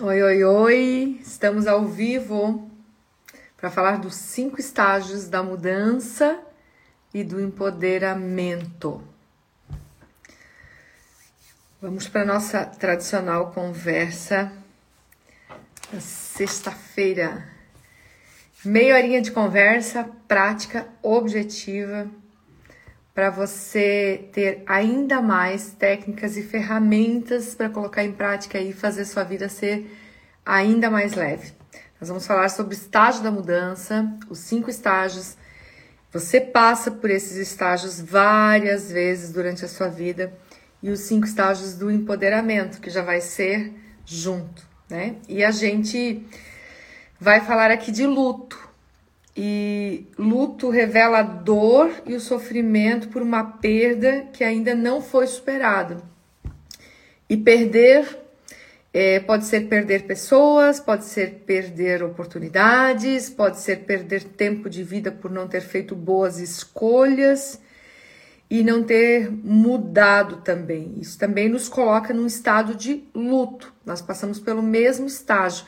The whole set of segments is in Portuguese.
Oi, oi, oi! Estamos ao vivo para falar dos cinco estágios da mudança e do empoderamento. Vamos para a nossa tradicional conversa da sexta-feira. Meia horinha de conversa prática, objetiva para você ter ainda mais técnicas e ferramentas para colocar em prática e fazer sua vida ser ainda mais leve. Nós vamos falar sobre o estágio da mudança, os cinco estágios. Você passa por esses estágios várias vezes durante a sua vida e os cinco estágios do empoderamento, que já vai ser junto, né? E a gente vai falar aqui de luto, e luto revela a dor e o sofrimento por uma perda que ainda não foi superada. E perder é, pode ser perder pessoas, pode ser perder oportunidades, pode ser perder tempo de vida por não ter feito boas escolhas e não ter mudado também. Isso também nos coloca num estado de luto. Nós passamos pelo mesmo estágio.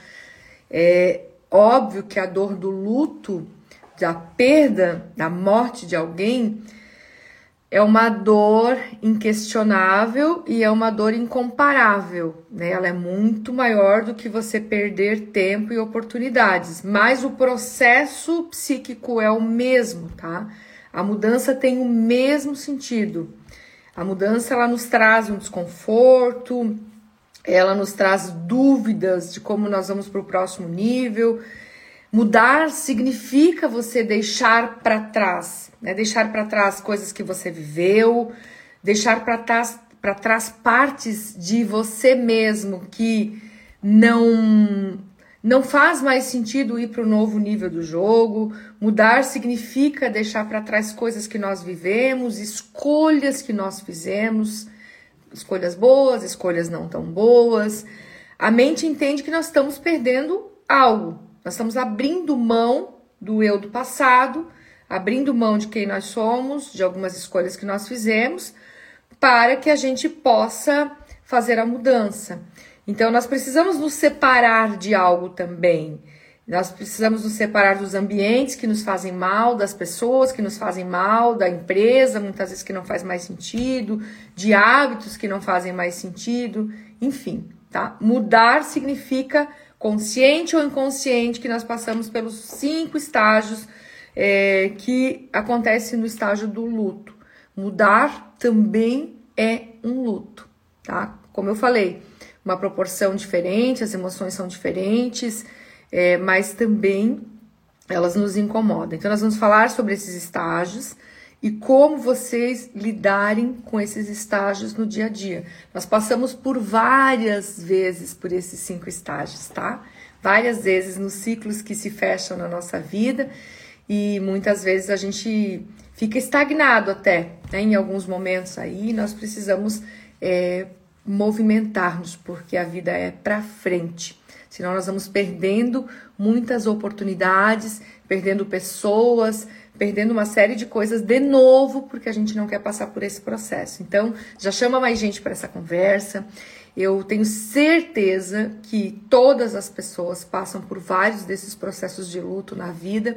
É óbvio que a dor do luto da perda, da morte de alguém, é uma dor inquestionável e é uma dor incomparável, né? Ela é muito maior do que você perder tempo e oportunidades, mas o processo psíquico é o mesmo, tá? A mudança tem o mesmo sentido. A mudança ela nos traz um desconforto, ela nos traz dúvidas de como nós vamos para o próximo nível, Mudar significa você deixar para trás, né? deixar para trás coisas que você viveu, deixar para trás, para trás partes de você mesmo que não não faz mais sentido ir para o novo nível do jogo. Mudar significa deixar para trás coisas que nós vivemos, escolhas que nós fizemos, escolhas boas, escolhas não tão boas. A mente entende que nós estamos perdendo algo, nós estamos abrindo mão do eu do passado, abrindo mão de quem nós somos, de algumas escolhas que nós fizemos, para que a gente possa fazer a mudança. Então, nós precisamos nos separar de algo também. Nós precisamos nos separar dos ambientes que nos fazem mal, das pessoas que nos fazem mal, da empresa, muitas vezes que não faz mais sentido, de hábitos que não fazem mais sentido, enfim, tá? Mudar significa consciente ou inconsciente, que nós passamos pelos cinco estágios é, que acontece no estágio do luto. Mudar também é um luto, tá? Como eu falei, uma proporção diferente, as emoções são diferentes, é, mas também elas nos incomodam. Então, nós vamos falar sobre esses estágios e como vocês lidarem com esses estágios no dia a dia. Nós passamos por várias vezes por esses cinco estágios, tá? Várias vezes nos ciclos que se fecham na nossa vida e muitas vezes a gente fica estagnado até, né? Em alguns momentos aí nós precisamos é, movimentar-nos porque a vida é para frente. Senão nós vamos perdendo muitas oportunidades, perdendo pessoas, perdendo uma série de coisas de novo, porque a gente não quer passar por esse processo. Então, já chama mais gente para essa conversa. Eu tenho certeza que todas as pessoas passam por vários desses processos de luto na vida.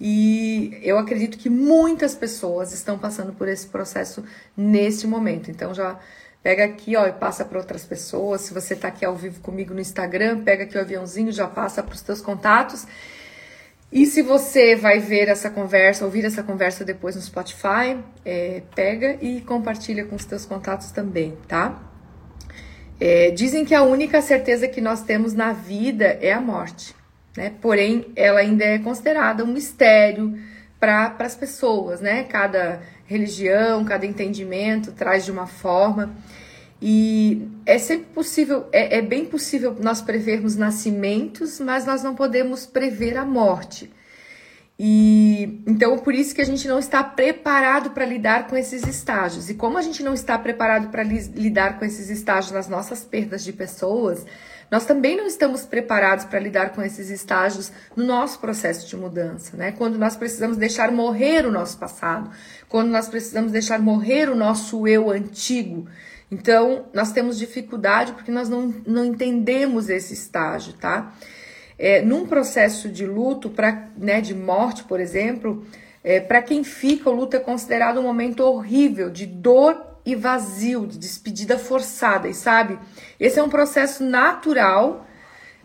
E eu acredito que muitas pessoas estão passando por esse processo neste momento. Então já pega aqui, ó, e passa para outras pessoas. Se você está aqui ao vivo comigo no Instagram, pega aqui o aviãozinho, já passa para os teus contatos. E se você vai ver essa conversa, ouvir essa conversa depois no Spotify, é, pega e compartilha com os teus contatos também, tá? É, dizem que a única certeza que nós temos na vida é a morte, né? Porém, ela ainda é considerada um mistério para as pessoas, né? Cada religião, cada entendimento traz de uma forma. E é sempre possível, é, é, bem possível nós prevermos nascimentos, mas nós não podemos prever a morte. E então por isso que a gente não está preparado para lidar com esses estágios. E como a gente não está preparado para li lidar com esses estágios nas nossas perdas de pessoas, nós também não estamos preparados para lidar com esses estágios no nosso processo de mudança, né? Quando nós precisamos deixar morrer o nosso passado, quando nós precisamos deixar morrer o nosso eu antigo Então, nós temos dificuldade porque nós não, não entendemos esse estágio, tá? É, num processo de luto, pra, né, de morte, por exemplo, é, para quem fica, o luto é considerado um momento horrível de dor e vazio, de despedida forçada, e sabe? Esse é um processo natural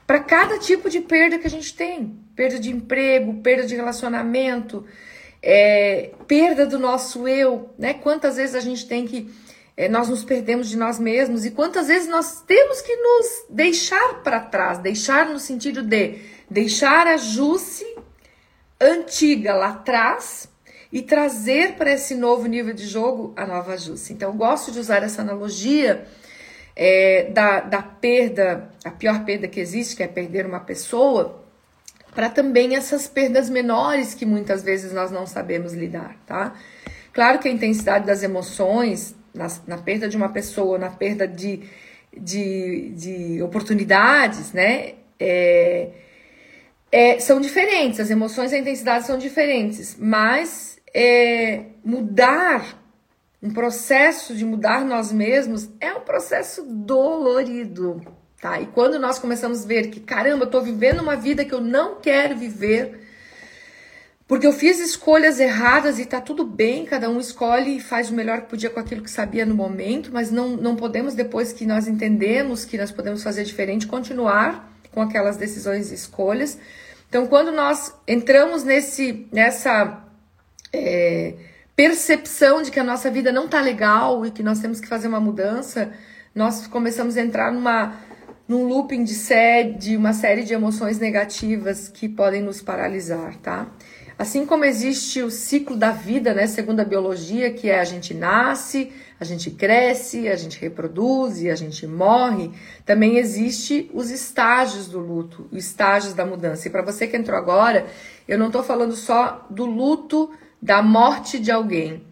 para cada tipo de perda que a gente tem: perda de emprego, perda de relacionamento, é, perda do nosso eu, né? Quantas vezes a gente tem que é, nós nos perdemos de nós mesmos e quantas vezes nós temos que nos deixar para trás, deixar no sentido de deixar a Jusce antiga lá atrás e trazer para esse novo nível de jogo a nova Jusce. Então, gosto de usar essa analogia é, da, da perda, a pior perda que existe, que é perder uma pessoa, para também essas perdas menores que muitas vezes nós não sabemos lidar, tá? Claro que a intensidade das emoções na, na perda de uma pessoa, na perda de, de, de oportunidades, né? É, é, são diferentes, as emoções e a intensidade são diferentes, mas é, mudar, um processo de mudar nós mesmos é um processo dolorido, tá? E quando nós começamos a ver que, caramba, eu tô vivendo uma vida que eu não quero viver, porque eu fiz escolhas erradas e tá tudo bem, cada um escolhe e faz o melhor que podia com aquilo que sabia no momento, mas não, não podemos, depois que nós entendemos que nós podemos fazer diferente, continuar com aquelas decisões e escolhas. Então, quando nós entramos nesse, nessa é, percepção de que a nossa vida não tá legal e que nós temos que fazer uma mudança, nós começamos a entrar numa, num looping de, série, de uma série de emoções negativas que podem nos paralisar, tá? Assim como existe o ciclo da vida, né, segundo a biologia, que é a gente nasce, a gente cresce, a gente reproduz e a gente morre, também existe os estágios do luto, os estágios da mudança. E para você que entrou agora, eu não estou falando só do luto da morte de alguém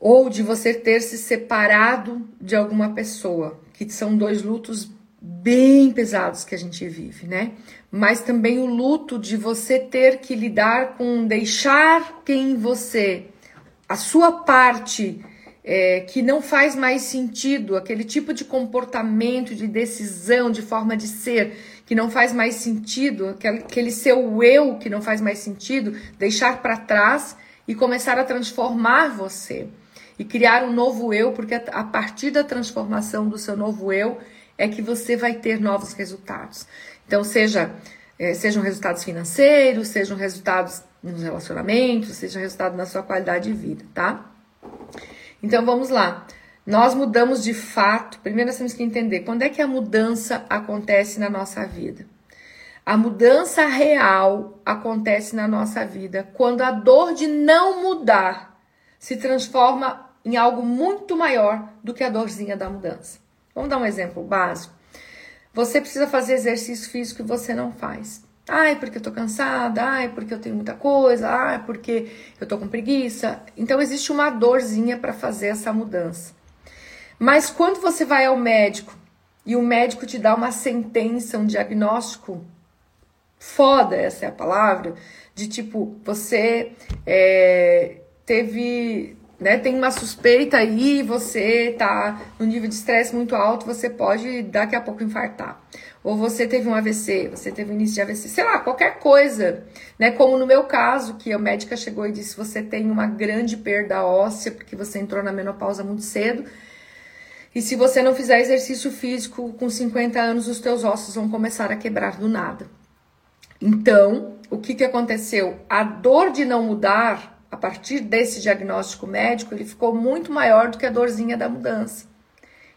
ou de você ter se separado de alguma pessoa, que são dois lutos bem pesados que a gente vive, né? Mas também o luto de você ter que lidar com deixar quem você, a sua parte é, que não faz mais sentido, aquele tipo de comportamento, de decisão, de forma de ser que não faz mais sentido, aquele, aquele seu eu que não faz mais sentido, deixar para trás e começar a transformar você e criar um novo eu, porque a partir da transformação do seu novo eu é que você vai ter novos resultados. Então, seja é, sejam resultados financeiros, sejam resultados nos relacionamentos, seja resultado na sua qualidade de vida, tá? Então vamos lá. Nós mudamos de fato. Primeiro nós temos que entender quando é que a mudança acontece na nossa vida. A mudança real acontece na nossa vida quando a dor de não mudar se transforma em algo muito maior do que a dorzinha da mudança. Vamos dar um exemplo básico. Você precisa fazer exercício físico e você não faz. Ai, porque eu tô cansada, ai, porque eu tenho muita coisa, ai, porque eu tô com preguiça. Então existe uma dorzinha para fazer essa mudança. Mas quando você vai ao médico e o médico te dá uma sentença, um diagnóstico foda, essa é a palavra, de tipo, você é, teve né, tem uma suspeita aí, você tá no nível de estresse muito alto, você pode daqui a pouco infartar. Ou você teve um AVC, você teve um início de AVC, sei lá, qualquer coisa, né? Como no meu caso, que a médica chegou e disse: você tem uma grande perda óssea porque você entrou na menopausa muito cedo. E se você não fizer exercício físico com 50 anos, os teus ossos vão começar a quebrar do nada. Então, o que, que aconteceu? A dor de não mudar a partir desse diagnóstico médico, ele ficou muito maior do que a dorzinha da mudança.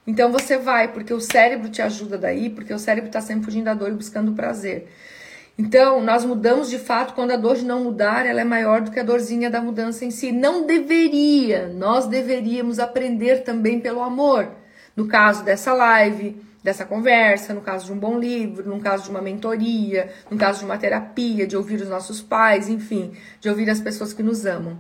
Então você vai, porque o cérebro te ajuda daí, porque o cérebro está sempre fugindo da dor e buscando o prazer. Então, nós mudamos de fato quando a dor de não mudar, ela é maior do que a dorzinha da mudança em si. Não deveria, nós deveríamos aprender também pelo amor. No caso dessa live, dessa conversa, no caso de um bom livro, no caso de uma mentoria, no caso de uma terapia, de ouvir os nossos pais, enfim, de ouvir as pessoas que nos amam.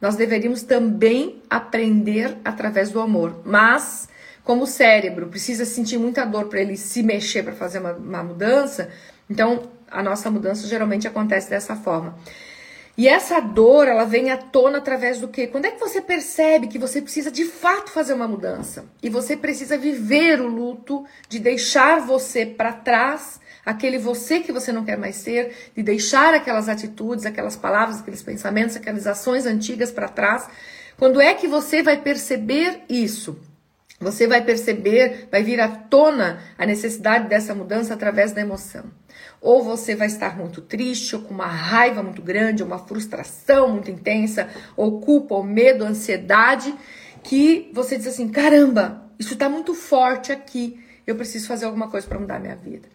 Nós deveríamos também aprender através do amor, mas como o cérebro precisa sentir muita dor para ele se mexer para fazer uma, uma mudança, então a nossa mudança geralmente acontece dessa forma. E essa dor, ela vem à tona através do quê? Quando é que você percebe que você precisa de fato fazer uma mudança? E você precisa viver o luto de deixar você para trás, aquele você que você não quer mais ser, de deixar aquelas atitudes, aquelas palavras, aqueles pensamentos, aquelas ações antigas para trás. Quando é que você vai perceber isso? Você vai perceber, vai vir à tona a necessidade dessa mudança através da emoção. Ou você vai estar muito triste, ou com uma raiva muito grande, ou uma frustração muito intensa, ou culpa, ou medo, ansiedade, que você diz assim: caramba, isso está muito forte aqui, eu preciso fazer alguma coisa para mudar minha vida.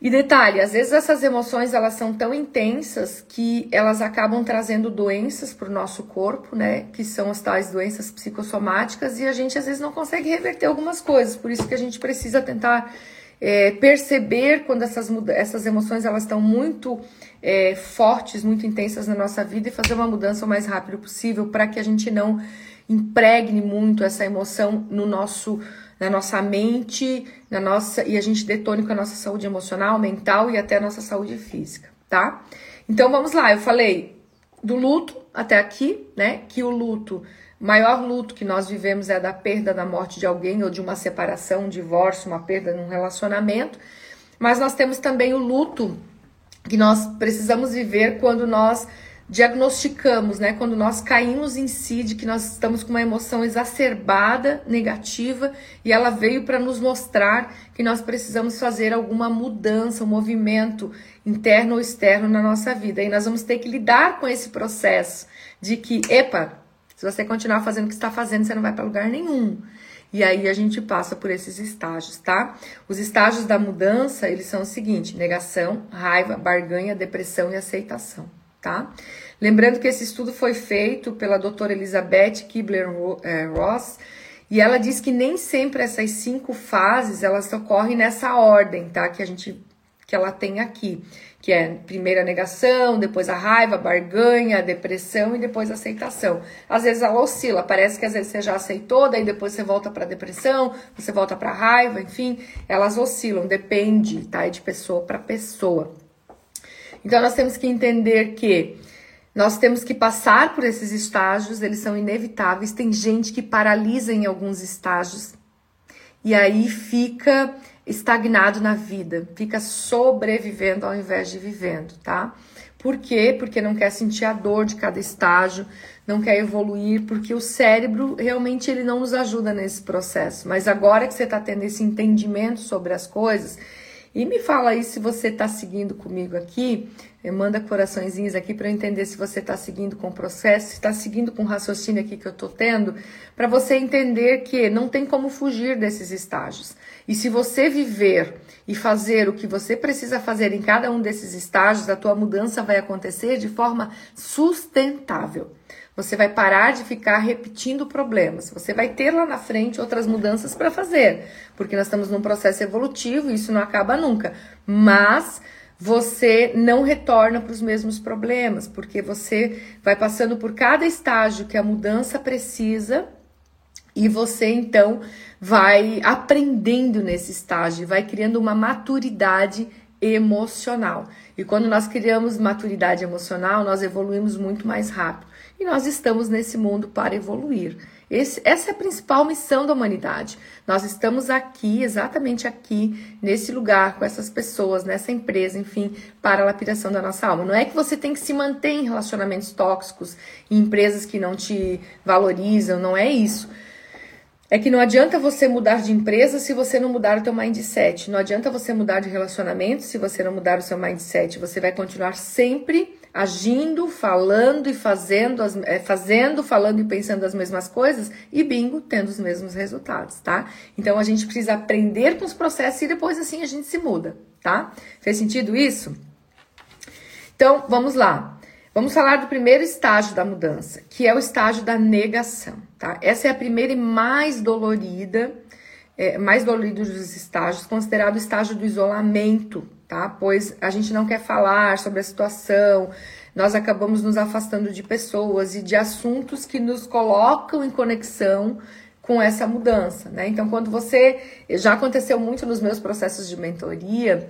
E detalhe, às vezes essas emoções elas são tão intensas que elas acabam trazendo doenças para o nosso corpo, né? Que são as tais doenças psicossomáticas e a gente às vezes não consegue reverter algumas coisas. Por isso que a gente precisa tentar é, perceber quando essas, essas emoções elas estão muito é, fortes, muito intensas na nossa vida e fazer uma mudança o mais rápido possível para que a gente não impregne muito essa emoção no nosso na nossa mente, na nossa e a gente detone com a nossa saúde emocional, mental e até a nossa saúde física, tá? Então vamos lá, eu falei do luto até aqui, né? Que o luto o maior luto que nós vivemos é da perda da morte de alguém ou de uma separação, um divórcio, uma perda num relacionamento. Mas nós temos também o luto que nós precisamos viver quando nós diagnosticamos, né? Quando nós caímos em si de que nós estamos com uma emoção exacerbada, negativa, e ela veio para nos mostrar que nós precisamos fazer alguma mudança, um movimento interno ou externo na nossa vida. E nós vamos ter que lidar com esse processo de que, epa, se você continuar fazendo o que está fazendo, você não vai para lugar nenhum. E aí a gente passa por esses estágios, tá? Os estágios da mudança, eles são o seguinte: negação, raiva, barganha, depressão e aceitação, tá? Lembrando que esse estudo foi feito pela doutora Elizabeth Kibler-Ross e ela diz que nem sempre essas cinco fases elas ocorrem nessa ordem, tá? Que a gente que ela tem aqui que é primeiro a negação, depois a raiva, a barganha, a depressão e depois a aceitação. Às vezes ela oscila, parece que às vezes você já aceitou, daí depois você volta para depressão, você volta para raiva, enfim, elas oscilam, depende, tá? É de pessoa para pessoa. Então nós temos que entender que nós temos que passar por esses estágios, eles são inevitáveis. Tem gente que paralisa em alguns estágios e aí fica estagnado na vida, fica sobrevivendo ao invés de vivendo, tá? Por quê? Porque não quer sentir a dor de cada estágio, não quer evoluir, porque o cérebro realmente ele não nos ajuda nesse processo. Mas agora que você está tendo esse entendimento sobre as coisas, e me fala aí se você está seguindo comigo aqui, manda coraçõezinhos aqui para eu entender se você está seguindo com o processo, se está seguindo com o raciocínio aqui que eu estou tendo, para você entender que não tem como fugir desses estágios. E se você viver e fazer o que você precisa fazer em cada um desses estágios, a tua mudança vai acontecer de forma sustentável. Você vai parar de ficar repetindo problemas. Você vai ter lá na frente outras mudanças para fazer, porque nós estamos num processo evolutivo e isso não acaba nunca. Mas você não retorna para os mesmos problemas, porque você vai passando por cada estágio que a mudança precisa e você então vai aprendendo nesse estágio, vai criando uma maturidade emocional. E quando nós criamos maturidade emocional, nós evoluímos muito mais rápido. E nós estamos nesse mundo para evoluir. Esse, essa é a principal missão da humanidade. Nós estamos aqui, exatamente aqui, nesse lugar, com essas pessoas, nessa empresa, enfim, para a lapidação da nossa alma. Não é que você tem que se manter em relacionamentos tóxicos, em empresas que não te valorizam, não é isso. É que não adianta você mudar de empresa se você não mudar o teu mindset. Não adianta você mudar de relacionamento se você não mudar o seu mindset. Você vai continuar sempre agindo, falando e fazendo, as, é, fazendo, falando e pensando as mesmas coisas e bingo, tendo os mesmos resultados, tá? Então a gente precisa aprender com os processos e depois assim a gente se muda, tá? Fez sentido isso? Então, vamos lá. Vamos falar do primeiro estágio da mudança, que é o estágio da negação, tá? Essa é a primeira e mais dolorida, é, mais dolorido dos estágios, considerado o estágio do isolamento, tá? Pois a gente não quer falar sobre a situação, nós acabamos nos afastando de pessoas e de assuntos que nos colocam em conexão com essa mudança, né? Então, quando você já aconteceu muito nos meus processos de mentoria,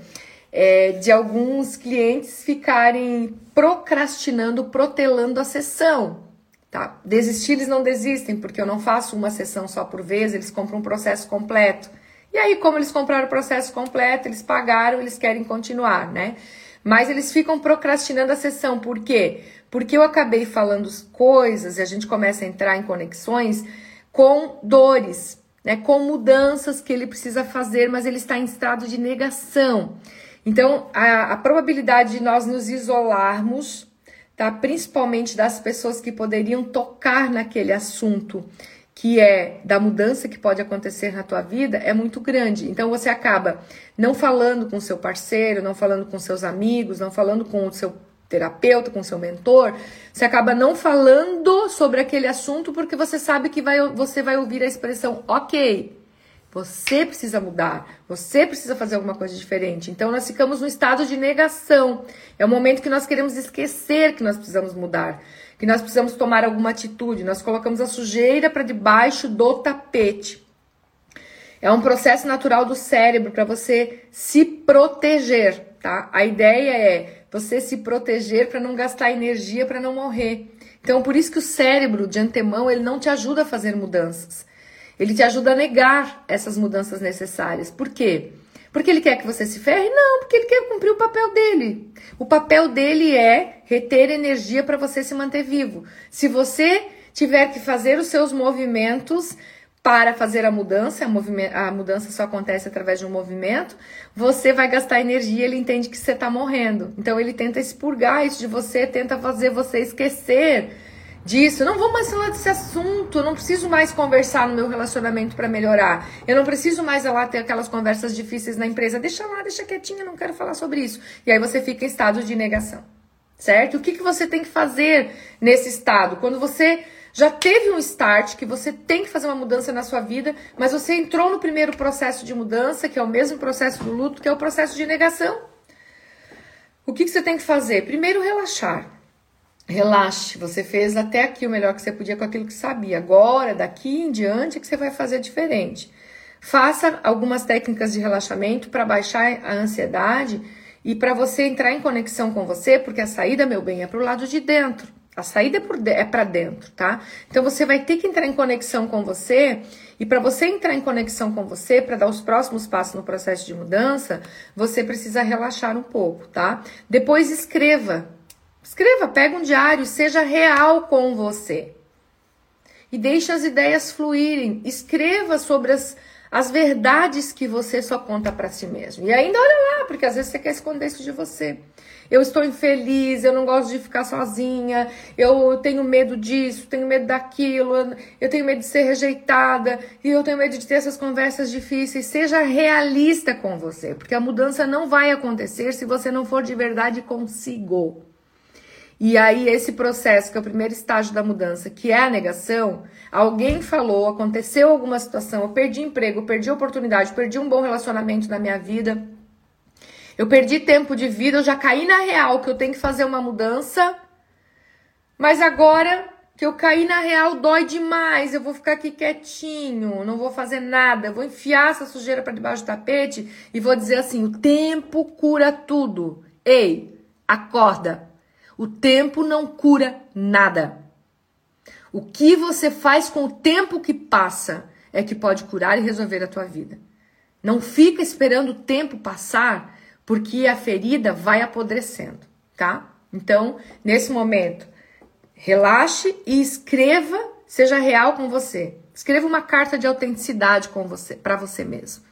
é, de alguns clientes ficarem procrastinando, protelando a sessão. Tá? Desistir eles não desistem, porque eu não faço uma sessão só por vez, eles compram um processo completo. E aí, como eles compraram o processo completo, eles pagaram, eles querem continuar, né? Mas eles ficam procrastinando a sessão, por quê? Porque eu acabei falando coisas e a gente começa a entrar em conexões com dores, né? Com mudanças que ele precisa fazer, mas ele está em estado de negação. Então, a, a probabilidade de nós nos isolarmos, tá? Principalmente das pessoas que poderiam tocar naquele assunto que é da mudança que pode acontecer na tua vida é muito grande. Então você acaba não falando com seu parceiro, não falando com seus amigos, não falando com o seu terapeuta, com seu mentor, você acaba não falando sobre aquele assunto porque você sabe que vai, você vai ouvir a expressão ok. Você precisa mudar, você precisa fazer alguma coisa diferente. Então nós ficamos no estado de negação. É o momento que nós queremos esquecer que nós precisamos mudar que nós precisamos tomar alguma atitude. Nós colocamos a sujeira para debaixo do tapete. É um processo natural do cérebro para você se proteger, tá? A ideia é você se proteger para não gastar energia, para não morrer. Então, por isso que o cérebro, de antemão, ele não te ajuda a fazer mudanças. Ele te ajuda a negar essas mudanças necessárias. Por quê? Porque ele quer que você se ferre? Não, porque ele quer cumprir o papel dele. O papel dele é reter energia para você se manter vivo. Se você tiver que fazer os seus movimentos para fazer a mudança, a, a mudança só acontece através de um movimento, você vai gastar energia, ele entende que você está morrendo. Então ele tenta expurgar isso de você, tenta fazer você esquecer disso. Não vou mais falar desse assunto. Eu não preciso mais conversar no meu relacionamento para melhorar. Eu não preciso mais lá ter aquelas conversas difíceis na empresa. Deixa lá, deixa quietinha, não quero falar sobre isso. E aí você fica em estado de negação. Certo? O que, que você tem que fazer nesse estado? Quando você já teve um start, que você tem que fazer uma mudança na sua vida, mas você entrou no primeiro processo de mudança, que é o mesmo processo do luto, que é o processo de negação. O que, que você tem que fazer? Primeiro, relaxar. Relaxe, você fez até aqui o melhor que você podia com aquilo que sabia. Agora, daqui em diante, é que você vai fazer diferente. Faça algumas técnicas de relaxamento para baixar a ansiedade e para você entrar em conexão com você, porque a saída, meu bem, é para o lado de dentro. A saída é, é para dentro, tá? Então você vai ter que entrar em conexão com você e para você entrar em conexão com você, para dar os próximos passos no processo de mudança, você precisa relaxar um pouco, tá? Depois escreva Escreva, pega um diário, seja real com você. E deixe as ideias fluírem. Escreva sobre as, as verdades que você só conta para si mesmo. E ainda olha lá, porque às vezes você quer esconder isso de você. Eu estou infeliz, eu não gosto de ficar sozinha, eu tenho medo disso, tenho medo daquilo, eu tenho medo de ser rejeitada e eu tenho medo de ter essas conversas difíceis. Seja realista com você, porque a mudança não vai acontecer se você não for de verdade consigo. E aí, esse processo, que é o primeiro estágio da mudança, que é a negação, alguém falou, aconteceu alguma situação, eu perdi emprego, eu perdi oportunidade, perdi um bom relacionamento na minha vida, eu perdi tempo de vida, eu já caí na real que eu tenho que fazer uma mudança, mas agora que eu caí na real dói demais, eu vou ficar aqui quietinho, não vou fazer nada, vou enfiar essa sujeira para debaixo do tapete e vou dizer assim: o tempo cura tudo. Ei, acorda! O tempo não cura nada. O que você faz com o tempo que passa é que pode curar e resolver a tua vida. Não fica esperando o tempo passar, porque a ferida vai apodrecendo, tá? Então, nesse momento, relaxe e escreva, seja real com você. Escreva uma carta de autenticidade com você, para você mesmo.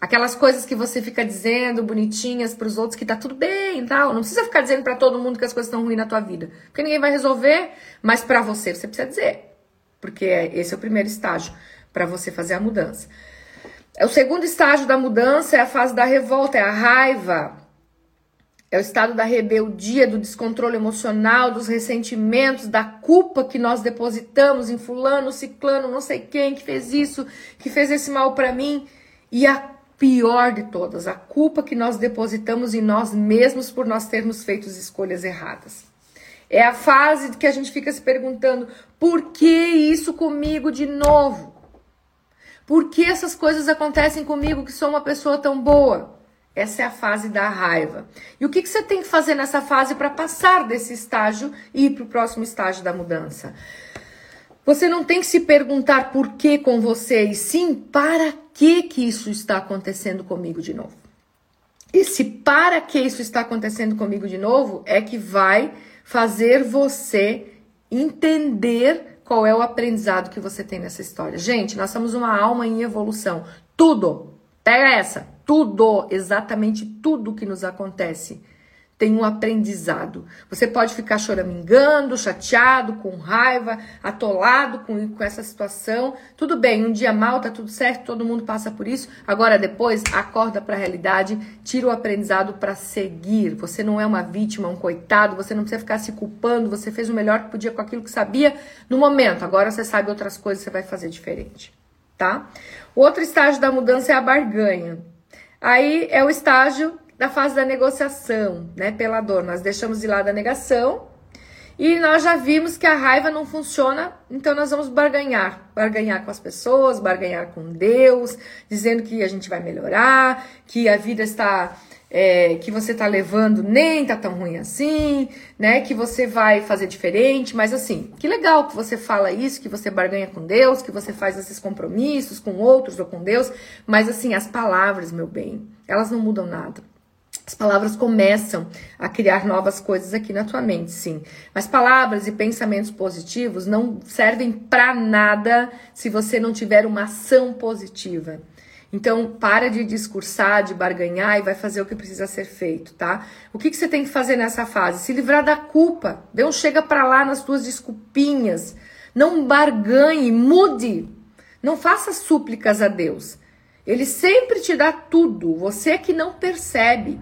Aquelas coisas que você fica dizendo bonitinhas para os outros que tá tudo bem, tal. Não precisa ficar dizendo para todo mundo que as coisas estão ruins na tua vida, porque ninguém vai resolver, mas para você você precisa dizer. Porque esse é o primeiro estágio para você fazer a mudança. O segundo estágio da mudança é a fase da revolta, é a raiva. É o estado da rebeldia, do descontrole emocional, dos ressentimentos, da culpa que nós depositamos em fulano, ciclano, não sei quem que fez isso, que fez esse mal para mim. E a pior de todas, a culpa que nós depositamos em nós mesmos por nós termos feito escolhas erradas. É a fase que a gente fica se perguntando: por que isso comigo de novo? Por que essas coisas acontecem comigo que sou uma pessoa tão boa? Essa é a fase da raiva. E o que, que você tem que fazer nessa fase para passar desse estágio e ir para o próximo estágio da mudança? Você não tem que se perguntar por que com você, e sim para que que isso está acontecendo comigo de novo. Esse para que isso está acontecendo comigo de novo é que vai fazer você entender qual é o aprendizado que você tem nessa história. Gente, nós somos uma alma em evolução. Tudo, pega essa, tudo, exatamente tudo que nos acontece tem um aprendizado. Você pode ficar choramingando, chateado, com raiva, atolado com, com essa situação. Tudo bem, um dia mal, tá tudo certo, todo mundo passa por isso. Agora depois, acorda para a realidade, tira o aprendizado para seguir. Você não é uma vítima, um coitado, você não precisa ficar se culpando, você fez o melhor que podia com aquilo que sabia no momento. Agora você sabe outras coisas, você vai fazer diferente, tá? O outro estágio da mudança é a barganha. Aí é o estágio da fase da negociação, né, pela dor. Nós deixamos de lado a negação e nós já vimos que a raiva não funciona, então nós vamos barganhar, barganhar com as pessoas, barganhar com Deus, dizendo que a gente vai melhorar, que a vida está é, que você tá levando nem tá tão ruim assim, né? Que você vai fazer diferente, mas assim, que legal que você fala isso, que você barganha com Deus, que você faz esses compromissos com outros ou com Deus, mas assim, as palavras, meu bem, elas não mudam nada. As palavras começam a criar novas coisas aqui na tua mente, sim. Mas palavras e pensamentos positivos não servem para nada se você não tiver uma ação positiva. Então, para de discursar, de barganhar e vai fazer o que precisa ser feito, tá? O que, que você tem que fazer nessa fase? Se livrar da culpa. Deus chega para lá nas tuas desculpinhas. Não barganhe, mude. Não faça súplicas a Deus. Ele sempre te dá tudo, você é que não percebe.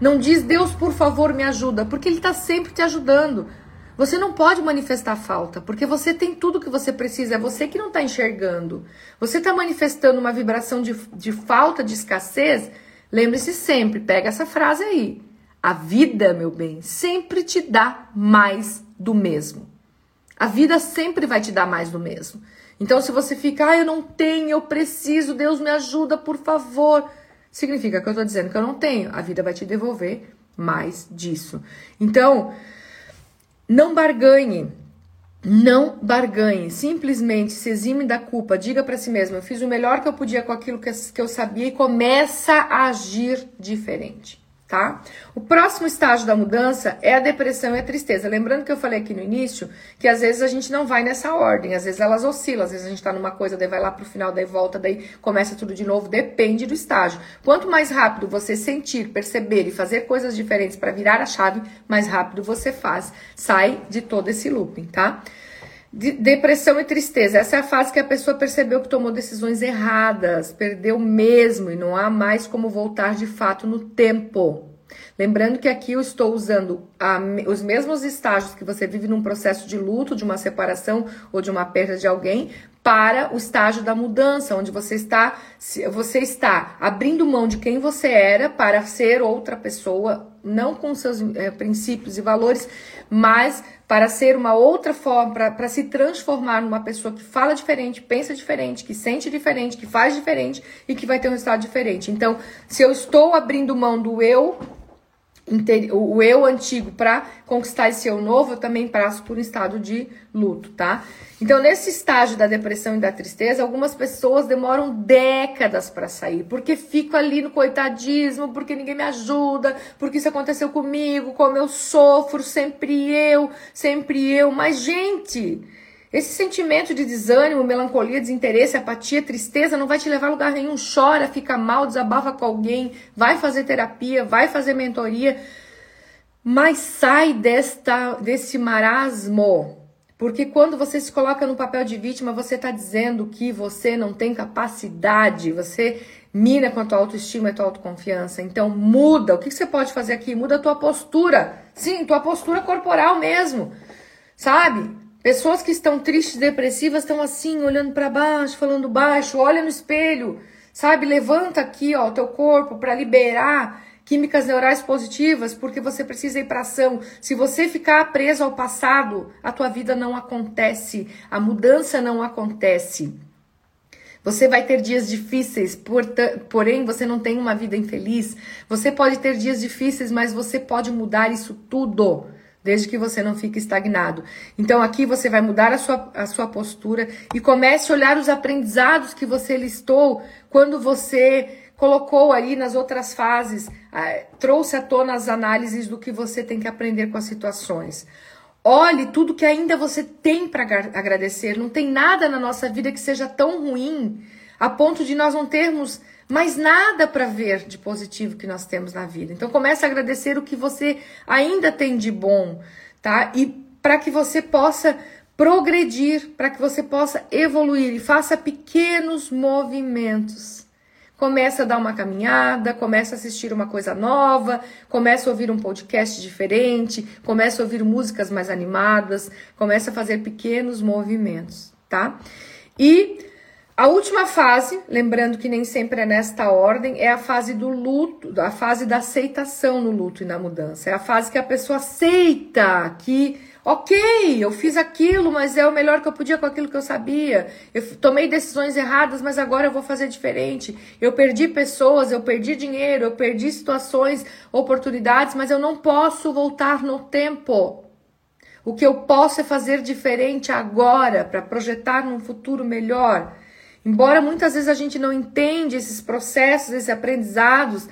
Não diz, Deus, por favor, me ajuda, porque Ele está sempre te ajudando. Você não pode manifestar falta, porque você tem tudo que você precisa, é você que não está enxergando. Você está manifestando uma vibração de, de falta, de escassez. Lembre-se sempre, pega essa frase aí. A vida, meu bem, sempre te dá mais do mesmo. A vida sempre vai te dar mais do mesmo. Então, se você fica, ah, eu não tenho, eu preciso, Deus me ajuda, por favor significa que eu estou dizendo que eu não tenho. A vida vai te devolver mais disso. Então, não barganhe. Não barganhe, simplesmente se exime da culpa, diga para si mesmo: eu fiz o melhor que eu podia com aquilo que eu sabia e começa a agir diferente tá? O próximo estágio da mudança é a depressão e a tristeza. Lembrando que eu falei aqui no início que às vezes a gente não vai nessa ordem, às vezes elas oscilam, às vezes a gente tá numa coisa, daí vai lá pro final, daí volta, daí começa tudo de novo, depende do estágio. Quanto mais rápido você sentir, perceber e fazer coisas diferentes para virar a chave, mais rápido você faz, sai de todo esse looping, tá? De depressão e tristeza. Essa é a fase que a pessoa percebeu que tomou decisões erradas, perdeu mesmo e não há mais como voltar de fato no tempo. Lembrando que aqui eu estou usando a, os mesmos estágios que você vive num processo de luto, de uma separação ou de uma perda de alguém, para o estágio da mudança, onde você está, você está abrindo mão de quem você era para ser outra pessoa, não com seus é, princípios e valores, mas para ser uma outra forma, para se transformar numa pessoa que fala diferente, pensa diferente, que sente diferente, que faz diferente e que vai ter um resultado diferente. Então, se eu estou abrindo mão do eu o eu antigo para conquistar esse eu novo, eu também passo por um estado de luto, tá? Então, nesse estágio da depressão e da tristeza, algumas pessoas demoram décadas para sair, porque fico ali no coitadismo, porque ninguém me ajuda, porque isso aconteceu comigo, como eu sofro, sempre eu, sempre eu. Mas, gente, esse sentimento de desânimo, melancolia, desinteresse, apatia, tristeza não vai te levar a lugar nenhum. Chora, fica mal, desabafa com alguém, vai fazer terapia, vai fazer mentoria, mas sai desta desse marasmo. Porque quando você se coloca no papel de vítima, você está dizendo que você não tem capacidade, você mina com a tua autoestima e tua autoconfiança. Então muda. O que você pode fazer aqui? Muda a tua postura. Sim, tua postura corporal mesmo. Sabe? Pessoas que estão tristes, depressivas, estão assim, olhando para baixo, falando baixo, olha no espelho, sabe? Levanta aqui, ó, o teu corpo para liberar químicas neurais positivas, porque você precisa ir para ação. Se você ficar preso ao passado, a tua vida não acontece, a mudança não acontece. Você vai ter dias difíceis, porém você não tem uma vida infeliz. Você pode ter dias difíceis, mas você pode mudar isso tudo, desde que você não fique estagnado. Então aqui você vai mudar a sua, a sua postura e comece a olhar os aprendizados que você listou quando você colocou ali nas outras fases, trouxe à tona as análises do que você tem que aprender com as situações. Olhe tudo que ainda você tem para agradecer. Não tem nada na nossa vida que seja tão ruim a ponto de nós não termos mais nada para ver de positivo que nós temos na vida. Então comece a agradecer o que você ainda tem de bom, tá? E para que você possa progredir, para que você possa evoluir e faça pequenos movimentos Começa a dar uma caminhada, começa a assistir uma coisa nova, começa a ouvir um podcast diferente, começa a ouvir músicas mais animadas, começa a fazer pequenos movimentos, tá? E a última fase, lembrando que nem sempre é nesta ordem, é a fase do luto, a fase da aceitação no luto e na mudança. É a fase que a pessoa aceita que Ok, eu fiz aquilo, mas é o melhor que eu podia com aquilo que eu sabia. Eu tomei decisões erradas, mas agora eu vou fazer diferente. Eu perdi pessoas, eu perdi dinheiro, eu perdi situações, oportunidades, mas eu não posso voltar no tempo. O que eu posso é fazer diferente agora para projetar num futuro melhor. Embora muitas vezes a gente não entende esses processos, esses aprendizados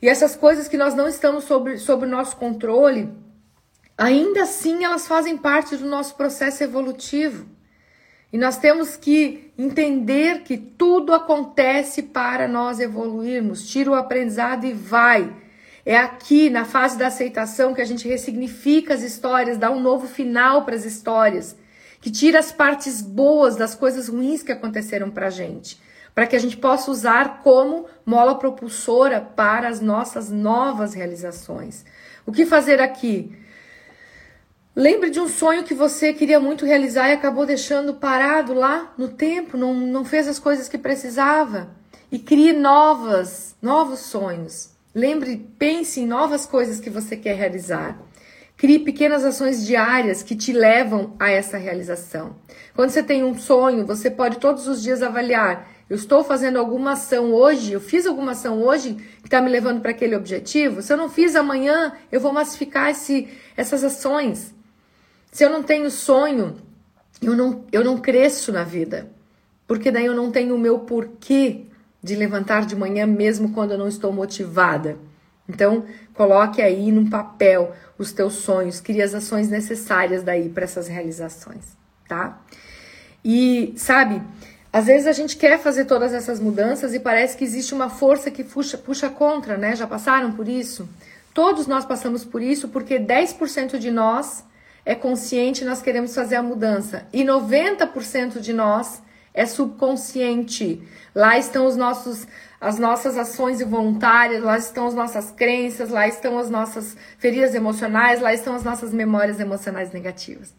e essas coisas que nós não estamos sobre, sobre o nosso controle, ainda assim elas fazem parte do nosso processo evolutivo. E nós temos que entender que tudo acontece para nós evoluirmos. Tira o aprendizado e vai. É aqui, na fase da aceitação, que a gente ressignifica as histórias, dá um novo final para as histórias, que tira as partes boas das coisas ruins que aconteceram para gente, para que a gente possa usar como mola propulsora para as nossas novas realizações. O que fazer aqui? Lembre de um sonho que você queria muito realizar e acabou deixando parado lá no tempo, não, não fez as coisas que precisava. E crie novas, novos sonhos. Lembre, pense em novas coisas que você quer realizar. Crie pequenas ações diárias que te levam a essa realização. Quando você tem um sonho, você pode todos os dias avaliar: eu estou fazendo alguma ação hoje, eu fiz alguma ação hoje que está me levando para aquele objetivo. Se eu não fiz amanhã, eu vou massificar esse, essas ações. Se eu não tenho sonho, eu não, eu não cresço na vida. Porque daí eu não tenho o meu porquê de levantar de manhã mesmo quando eu não estou motivada. Então, coloque aí num papel os teus sonhos, crie as ações necessárias daí para essas realizações, tá? E sabe, às vezes a gente quer fazer todas essas mudanças e parece que existe uma força que puxa, puxa contra, né? Já passaram por isso? Todos nós passamos por isso porque 10% de nós é consciente, nós queremos fazer a mudança. E 90% de nós é subconsciente. Lá estão os nossos as nossas ações involuntárias, lá estão as nossas crenças, lá estão as nossas feridas emocionais, lá estão as nossas memórias emocionais negativas.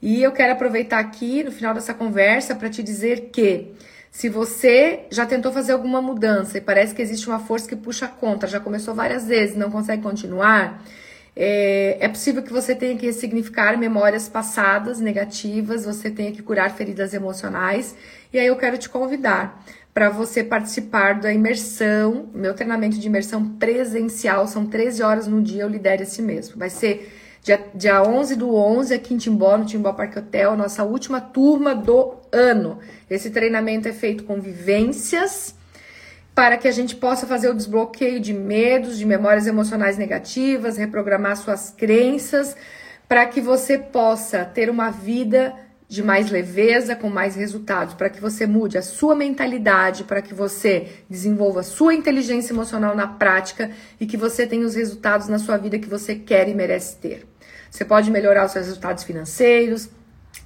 E eu quero aproveitar aqui no final dessa conversa para te dizer que se você já tentou fazer alguma mudança e parece que existe uma força que puxa contra, já começou várias vezes, não consegue continuar, é, é, possível que você tenha que ressignificar memórias passadas negativas, você tenha que curar feridas emocionais. E aí eu quero te convidar para você participar da imersão, meu treinamento de imersão presencial, são 13 horas no dia, eu lidero esse mesmo. Vai ser dia, dia 11 do 11 aqui em Timbó, no Timbó Parque Hotel, nossa última turma do ano. Esse treinamento é feito com vivências para que a gente possa fazer o desbloqueio de medos, de memórias emocionais negativas, reprogramar suas crenças, para que você possa ter uma vida de mais leveza, com mais resultados, para que você mude a sua mentalidade, para que você desenvolva a sua inteligência emocional na prática e que você tenha os resultados na sua vida que você quer e merece ter. Você pode melhorar os seus resultados financeiros,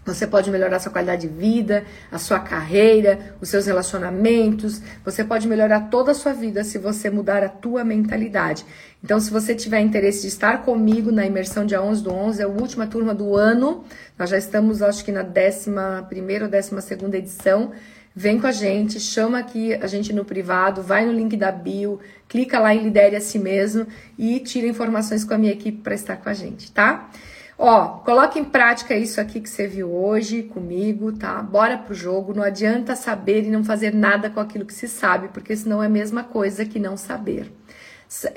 você pode melhorar sua qualidade de vida, a sua carreira, os seus relacionamentos. Você pode melhorar toda a sua vida se você mudar a tua mentalidade. Então, se você tiver interesse de estar comigo na imersão dia 11 do 11, é a última turma do ano. Nós já estamos, acho que na 11 ou 12 edição. Vem com a gente, chama aqui a gente no privado, vai no link da bio, clica lá em Lidere a Si Mesmo e tira informações com a minha equipe para estar com a gente, tá? Ó, coloque em prática isso aqui que você viu hoje comigo, tá? Bora pro jogo. Não adianta saber e não fazer nada com aquilo que se sabe, porque senão é a mesma coisa que não saber.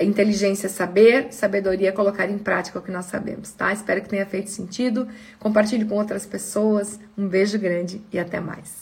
Inteligência é saber, sabedoria é colocar em prática o que nós sabemos, tá? Espero que tenha feito sentido. Compartilhe com outras pessoas. Um beijo grande e até mais.